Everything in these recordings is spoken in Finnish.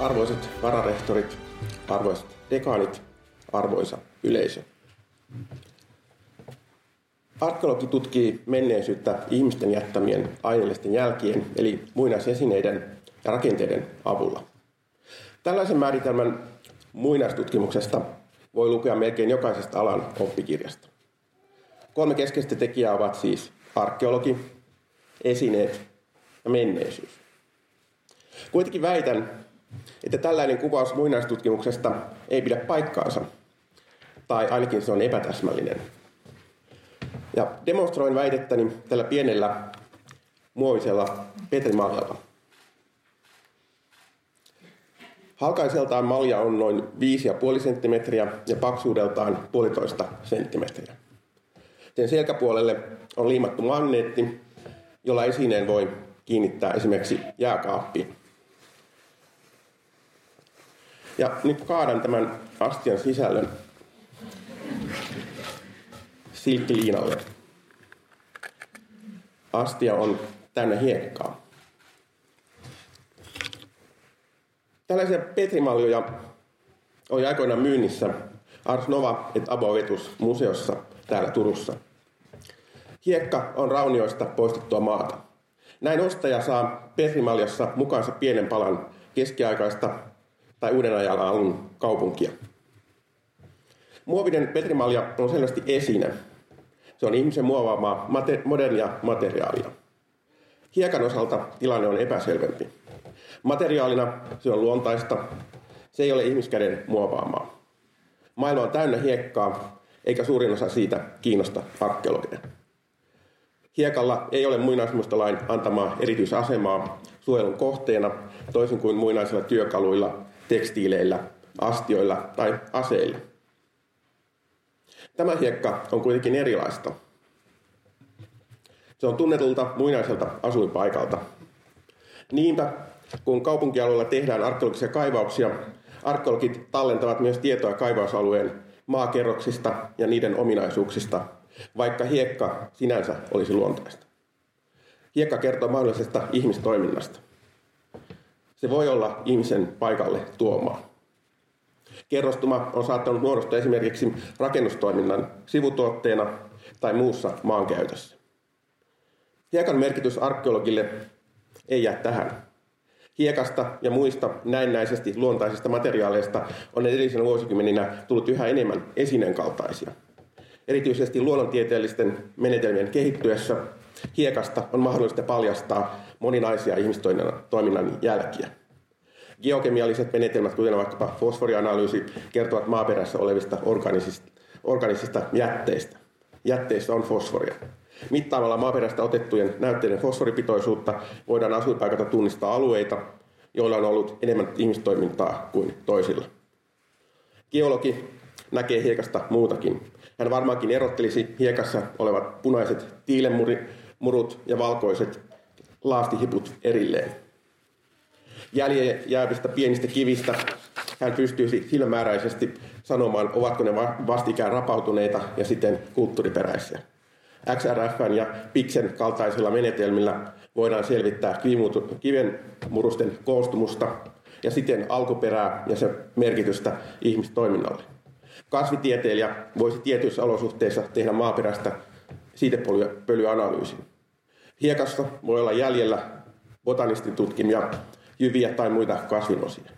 Arvoisat vararehtorit, arvoisat dekaanit, arvoisa yleisö. Arkeologi tutkii menneisyyttä ihmisten jättämien aineellisten jälkien, eli muinaisesineiden ja rakenteiden avulla. Tällaisen määritelmän muinaistutkimuksesta voi lukea melkein jokaisesta alan oppikirjasta. Kolme keskeistä tekijää ovat siis arkeologi, esineet ja menneisyys. Kuitenkin väitän, että tällainen kuvaus muinaistutkimuksesta ei pidä paikkaansa, tai ainakin se on epätäsmällinen. Ja demonstroin väitettäni tällä pienellä muovisella petrimaljalla. Halkaiseltaan malja on noin 5,5 cm ja paksuudeltaan puolitoista senttimetriä. Sen selkäpuolelle on liimattu magneetti, jolla esineen voi kiinnittää esimerkiksi jääkaappiin. Ja nyt kaadan tämän astian sisällön silkkiliinalle. Astia on täynnä hiekkaa. Tällaisia petrimaljoja oli aikoinaan myynnissä Ars Nova et Abovetus museossa täällä Turussa. Hiekka on raunioista poistettua maata. Näin ostaja saa petrimaljassa mukaansa pienen palan keskiaikaista tai uuden ajan alun kaupunkia. Muovinen petrimalja on selvästi esine. Se on ihmisen muovaamaa mate- modernia materiaalia. Hiekan osalta tilanne on epäselvempi. Materiaalina se on luontaista. Se ei ole ihmiskäden muovaamaa. Maailma on täynnä hiekkaa, eikä suurin osa siitä kiinnosta arkeologia. Hiekalla ei ole muinaismuistolain antamaa erityisasemaa suojelun kohteena, toisin kuin muinaisilla työkaluilla, tekstiileillä, astioilla tai aseilla. Tämä hiekka on kuitenkin erilaista. Se on tunnetulta muinaiselta asuinpaikalta. Niinpä, kun kaupunkialueella tehdään arkeologisia kaivauksia, arkeologit tallentavat myös tietoa kaivausalueen maakerroksista ja niiden ominaisuuksista, vaikka hiekka sinänsä olisi luontaista. Hiekka kertoo mahdollisesta ihmistoiminnasta. Se voi olla ihmisen paikalle tuomaa. Kerrostuma on saattanut muodostua esimerkiksi rakennustoiminnan sivutuotteena tai muussa maankäytössä. Hiekan merkitys arkeologille ei jää tähän. Hiekasta ja muista näennäisesti luontaisista materiaaleista on edellisenä vuosikymmeninä tullut yhä enemmän esineen kaltaisia. Erityisesti luonnontieteellisten menetelmien kehittyessä hiekasta on mahdollista paljastaa moninaisia ihmistoiminnan jälkiä. Geokemialliset menetelmät, kuten vaikkapa fosforianalyysi, kertovat maaperässä olevista organisista, organisista jätteistä. Jätteissä on fosforia. Mittaamalla maaperästä otettujen näytteiden fosforipitoisuutta voidaan asuinpaikalta tunnistaa alueita, joilla on ollut enemmän ihmistoimintaa kuin toisilla. Geologi näkee hiekasta muutakin. Hän varmaankin erottelisi hiekassa olevat punaiset tiilemurut ja valkoiset laastihiput erilleen. Jäljelle jäävistä pienistä kivistä hän pystyisi silmämääräisesti sanomaan, ovatko ne vastikään rapautuneita ja siten kulttuuriperäisiä. XRFn ja PIXen kaltaisilla menetelmillä voidaan selvittää kiven murusten koostumusta ja siten alkuperää ja sen merkitystä ihmistoiminnalle. Kasvitieteilijä voisi tietyissä olosuhteissa tehdä maaperästä siitepölyanalyysin. Hiekassa voi olla jäljellä botanistin tutkimia jyviä tai muita kasvinosia.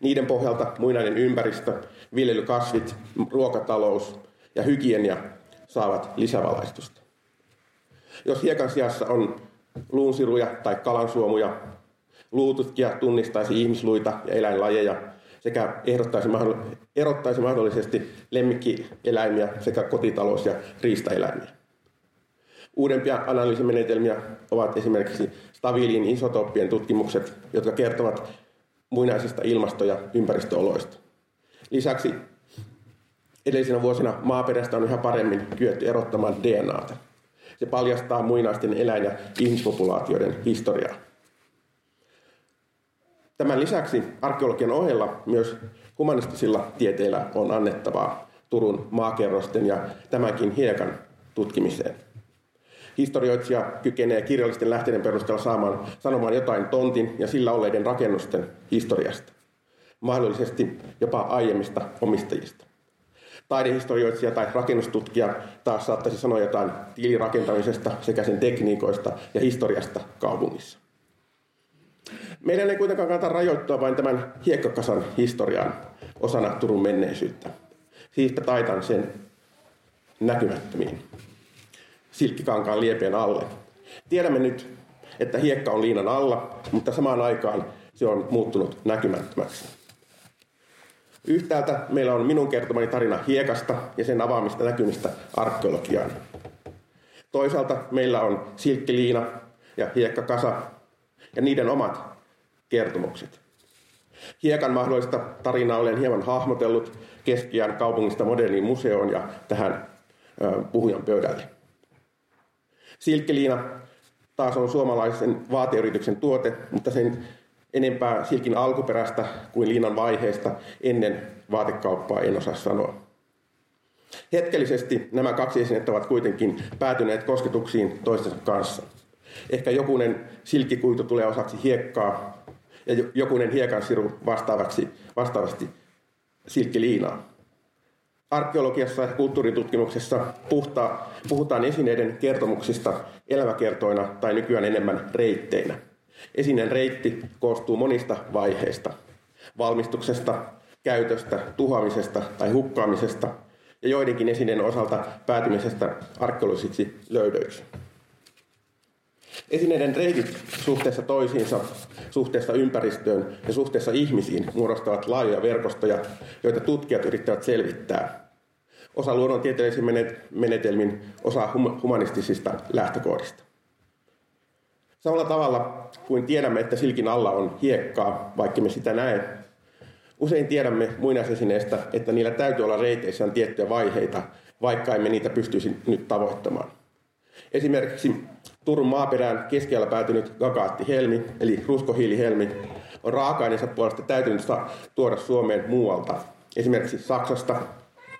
Niiden pohjalta muinainen ympäristö, viljelykasvit, ruokatalous ja hygienia saavat lisävalaistusta. Jos hiekan sijassa on luunsiruja tai kalansuomuja, luututkija tunnistaisi ihmisluita ja eläinlajeja sekä ehdottaisi, erottaisi mahdollisesti lemmikkieläimiä sekä kotitalous- ja riistaeläimiä. Uudempia analyysimenetelmiä ovat esimerkiksi stabiilin isotooppien tutkimukset, jotka kertovat muinaisista ilmasto- ja ympäristöoloista. Lisäksi edellisinä vuosina maaperästä on yhä paremmin kyetty erottamaan DNAta. Se paljastaa muinaisten eläin- ja ihmispopulaatioiden historiaa. Tämän lisäksi arkeologian ohella myös humanistisilla tieteillä on annettavaa Turun maakerrosten ja tämänkin hiekan tutkimiseen. Historioitsija kykenee kirjallisten lähteiden perusteella saamaan, sanomaan jotain tontin ja sillä olleiden rakennusten historiasta, mahdollisesti jopa aiemmista omistajista. Taidehistorioitsija tai rakennustutkija taas saattaisi sanoa jotain tilirakentamisesta sekä sen tekniikoista ja historiasta kaupungissa. Meidän ei kuitenkaan kannata rajoittua vain tämän hiekkakasan historiaan osana Turun menneisyyttä. Siispä taitan sen näkymättömiin silkkikankaan liepien alle. Tiedämme nyt, että hiekka on liinan alla, mutta samaan aikaan se on muuttunut näkymättömäksi. Yhtäältä meillä on minun kertomani tarina hiekasta ja sen avaamista näkymistä arkeologiaan. Toisaalta meillä on silkkiliina ja hiekkakasa ja niiden omat kertomukset. Hiekan mahdollista tarinaa olen hieman hahmotellut keskiään kaupungista moderniin museoon ja tähän puhujan pöydälle. Silkkiliina taas on suomalaisen vaateyrityksen tuote, mutta sen enempää silkin alkuperäistä kuin liinan vaiheesta ennen vaatekauppaa en osaa sanoa. Hetkellisesti nämä kaksi esinettä ovat kuitenkin päätyneet kosketuksiin toistensa kanssa. Ehkä jokunen silkkikuitu tulee osaksi hiekkaa ja jokunen hiekansiru vastaavasti silkkiliinaa. Arkeologiassa ja kulttuuritutkimuksessa puhta, puhutaan esineiden kertomuksista elämäkertoina tai nykyään enemmän reitteinä. Esineen reitti koostuu monista vaiheista. Valmistuksesta, käytöstä, tuhoamisesta tai hukkaamisesta ja joidenkin esineen osalta päätymisestä arkeologisiksi löydöiksi. Esineiden reitit suhteessa toisiinsa, suhteessa ympäristöön ja suhteessa ihmisiin muodostavat laajoja verkostoja, joita tutkijat yrittävät selvittää. Osa luonnontieteellisin menetelmin, osa humanistisista lähtökohdista. Samalla tavalla kuin tiedämme, että silkin alla on hiekkaa, vaikka me sitä näe, usein tiedämme muinaisesineistä, että niillä täytyy olla reiteissään tiettyjä vaiheita, vaikka emme niitä pystyisi nyt tavoittamaan. Esimerkiksi Turun maaperään keskellä päätynyt gagaattihelmi, eli ruskohiilihelmi, on raaka-aineensa puolesta täytynyt tuoda Suomeen muualta, esimerkiksi Saksasta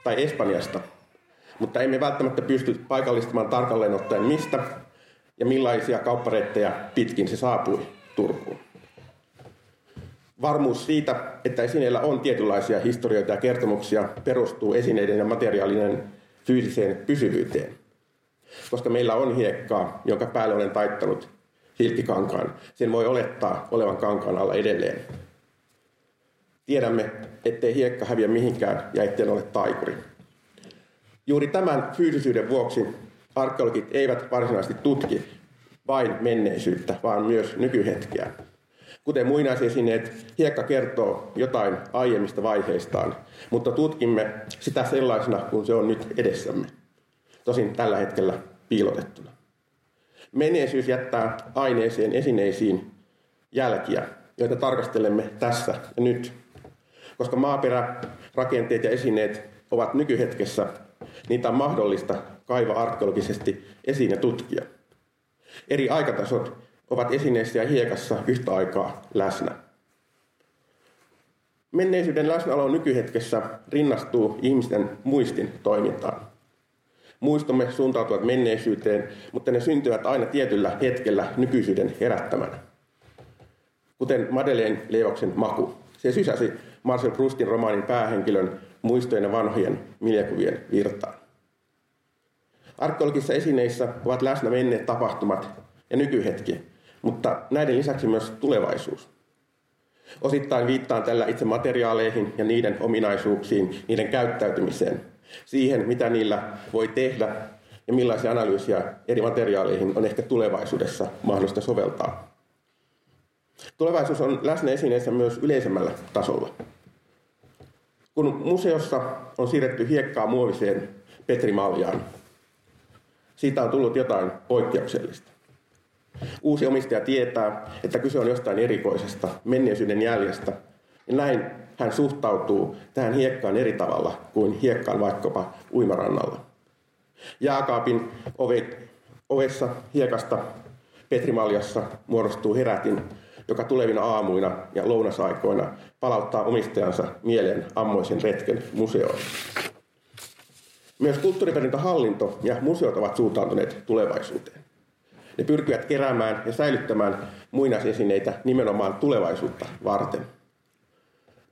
tai Espanjasta, mutta emme välttämättä pysty paikallistamaan tarkalleen ottaen mistä ja millaisia kauppareittejä pitkin se saapui Turkuun. Varmuus siitä, että esineillä on tietynlaisia historioita ja kertomuksia, perustuu esineiden ja materiaalinen fyysiseen pysyvyyteen. Koska meillä on hiekkaa, jonka päälle olen taittanut silkkikankaan, sen voi olettaa olevan kankaan alla edelleen. Tiedämme, ettei hiekka häviä mihinkään ja etten ole taikuri. Juuri tämän fyysisyyden vuoksi arkeologit eivät varsinaisesti tutki vain menneisyyttä, vaan myös nykyhetkeä. Kuten muinaisesineet, hiekka kertoo jotain aiemmista vaiheistaan, mutta tutkimme sitä sellaisena kuin se on nyt edessämme. Tosin tällä hetkellä piilotettuna. Menneisyys jättää aineeseen esineisiin jälkiä, joita tarkastelemme tässä ja nyt. Koska maaperä, rakenteet ja esineet ovat nykyhetkessä, niitä on mahdollista kaivaa arkeologisesti esiin ja tutkia. Eri aikatasot ovat esineissä ja hiekassa yhtä aikaa läsnä. Menneisyyden läsnäolo nykyhetkessä rinnastuu ihmisten muistin toimintaan. Muistomme suuntautuvat menneisyyteen, mutta ne syntyvät aina tietyllä hetkellä nykyisyyden herättämänä. Kuten Madeleine Leoksen maku. Se sysäsi Marcel Proustin romaanin päähenkilön muistojen ja vanhojen mielikuvien virtaan. Arkeologisissa esineissä ovat läsnä menneet tapahtumat ja nykyhetki, mutta näiden lisäksi myös tulevaisuus. Osittain viittaan tällä itse materiaaleihin ja niiden ominaisuuksiin, niiden käyttäytymiseen, siihen mitä niillä voi tehdä ja millaisia analyysiä eri materiaaleihin on ehkä tulevaisuudessa mahdollista soveltaa. Tulevaisuus on läsnä esineissä myös yleisemmällä tasolla. Kun museossa on siirretty hiekkaa muoviseen petrimaljaan, siitä on tullut jotain poikkeuksellista. Uusi omistaja tietää, että kyse on jostain erikoisesta, menneisyyden jäljestä, ja näin hän suhtautuu tähän hiekkaan eri tavalla kuin hiekkaan vaikkapa uimarannalla. Jääkaapin ove, ovessa hiekasta Petrimaljassa muodostuu herätin, joka tulevina aamuina ja lounasaikoina palauttaa omistajansa mieleen ammoisen retken museoon. Myös kulttuuriperintöhallinto ja museot ovat suuntautuneet tulevaisuuteen. Ne pyrkivät keräämään ja säilyttämään muinaisesineitä nimenomaan tulevaisuutta varten.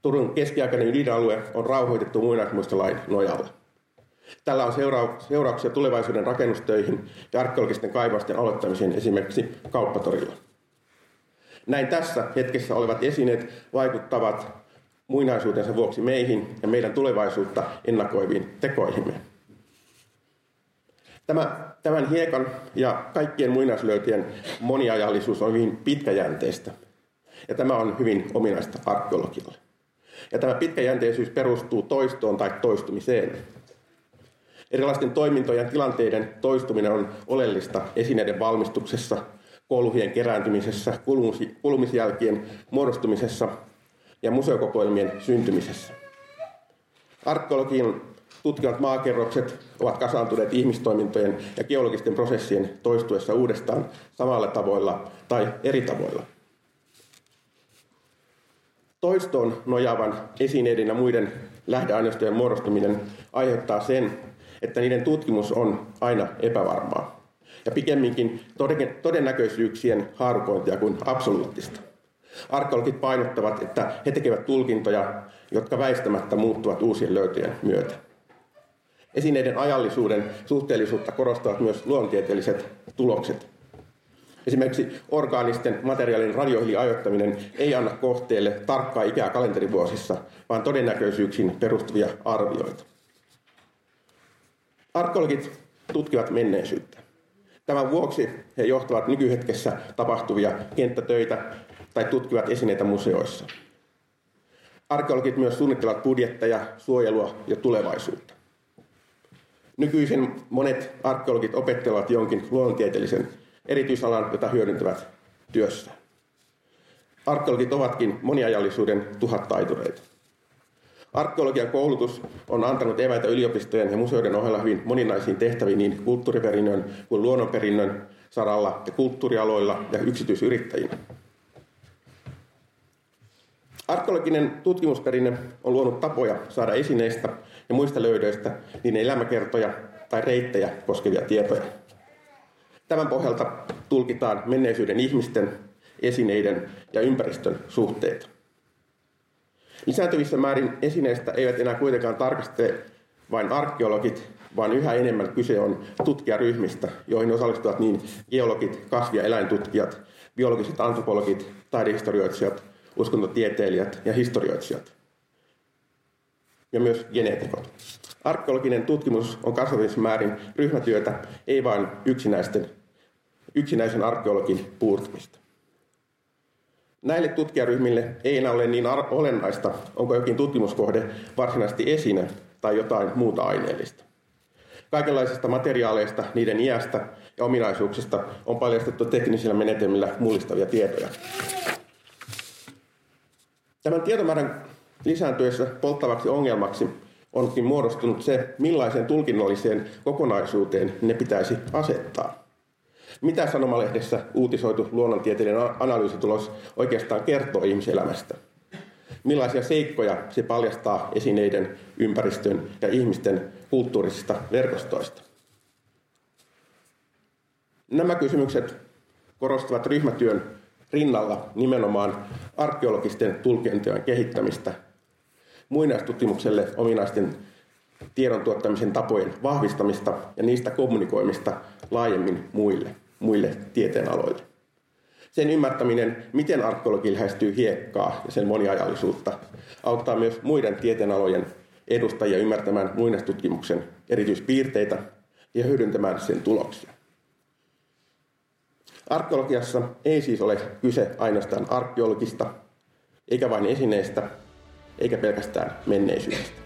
Turun keskiaikainen ydinalue on rauhoitettu muinaismuistolain nojalla. Tällä on seurauksia tulevaisuuden rakennustöihin ja arkeologisten kaivausten aloittamiseen esimerkiksi kauppatorilla. Näin tässä hetkessä olevat esineet vaikuttavat muinaisuutensa vuoksi meihin ja meidän tulevaisuutta ennakoiviin tekoihimme. Tämä, tämän hiekan ja kaikkien muinaislöytien moniajallisuus on hyvin pitkäjänteistä. Ja tämä on hyvin ominaista arkeologialle. Ja tämä pitkäjänteisyys perustuu toistoon tai toistumiseen. Erilaisten toimintojen tilanteiden toistuminen on oleellista esineiden valmistuksessa, kouluhien kerääntymisessä, kulumisjälkien muodostumisessa ja museokokoelmien syntymisessä. Arkeologian tutkivat maakerrokset ovat kasaantuneet ihmistoimintojen ja geologisten prosessien toistuessa uudestaan samalla tavoilla tai eri tavoilla. Toistoon nojaavan esineiden ja muiden lähdeaineistojen muodostuminen aiheuttaa sen, että niiden tutkimus on aina epävarmaa ja pikemminkin todennäköisyyksien haarukointia kuin absoluuttista. Arkeologit painottavat, että he tekevät tulkintoja, jotka väistämättä muuttuvat uusien löytöjen myötä. Esineiden ajallisuuden suhteellisuutta korostavat myös luontieteelliset tulokset. Esimerkiksi orgaanisten materiaalin radiohiili ajoittaminen ei anna kohteelle tarkkaa ikää kalenterivuosissa, vaan todennäköisyyksiin perustuvia arvioita. Arkeologit tutkivat menneisyyttä. Tämän vuoksi he johtavat nykyhetkessä tapahtuvia kenttätöitä tai tutkivat esineitä museoissa. Arkeologit myös suunnittelevat budjetteja, suojelua ja tulevaisuutta. Nykyisin monet arkeologit opettelevat jonkin luonnontieteellisen erityisalan, jota hyödyntävät työssään. Arkeologit ovatkin moniajallisuuden tuhattaitureita. Arkeologian koulutus on antanut eväitä yliopistojen ja museoiden ohella hyvin moninaisiin tehtäviin niin kulttuuriperinnön kuin luonnonperinnön saralla ja kulttuurialoilla ja yksityisyrittäjinä. Arkeologinen tutkimusperinne on luonut tapoja saada esineistä ja muista löydöistä niin elämäkertoja tai reittejä koskevia tietoja. Tämän pohjalta tulkitaan menneisyyden ihmisten, esineiden ja ympäristön suhteita. Lisääntyvissä määrin esineistä eivät enää kuitenkaan tarkastele vain arkeologit, vaan yhä enemmän kyse on tutkijaryhmistä, joihin osallistuvat niin geologit, kasvi- ja eläintutkijat, biologiset antropologit, taidehistorioitsijat, uskontotieteilijät ja historioitsijat. Ja myös geneetikot. Arkeologinen tutkimus on kasvavissa määrin ryhmätyötä, ei vain yksinäisten, yksinäisen arkeologin puurtamista. Näille tutkijaryhmille ei enää ole niin olennaista, onko jokin tutkimuskohde varsinaisesti esine tai jotain muuta aineellista. Kaikenlaisista materiaaleista, niiden iästä ja ominaisuuksista on paljastettu teknisillä menetelmillä mullistavia tietoja. Tämän tietomäärän lisääntyessä polttavaksi ongelmaksi onkin muodostunut se, millaiseen tulkinnalliseen kokonaisuuteen ne pitäisi asettaa. Mitä sanomalehdessä uutisoitu luonnontieteellinen analyysitulos oikeastaan kertoo ihmiselämästä? Millaisia seikkoja se paljastaa esineiden, ympäristön ja ihmisten kulttuurisista verkostoista? Nämä kysymykset korostavat ryhmätyön rinnalla nimenomaan arkeologisten tulkintojen kehittämistä, muinaistutkimukselle ominaisten tiedon tuottamisen tapojen vahvistamista ja niistä kommunikoimista laajemmin muille, muille tieteenaloille. Sen ymmärtäminen, miten arkeologi lähestyy hiekkaa ja sen moniajallisuutta, auttaa myös muiden tieteenalojen edustajia ymmärtämään muinaistutkimuksen erityispiirteitä ja hyödyntämään sen tuloksia. Arkeologiassa ei siis ole kyse ainoastaan arkeologista, eikä vain esineistä, eikä pelkästään menneisyydestä.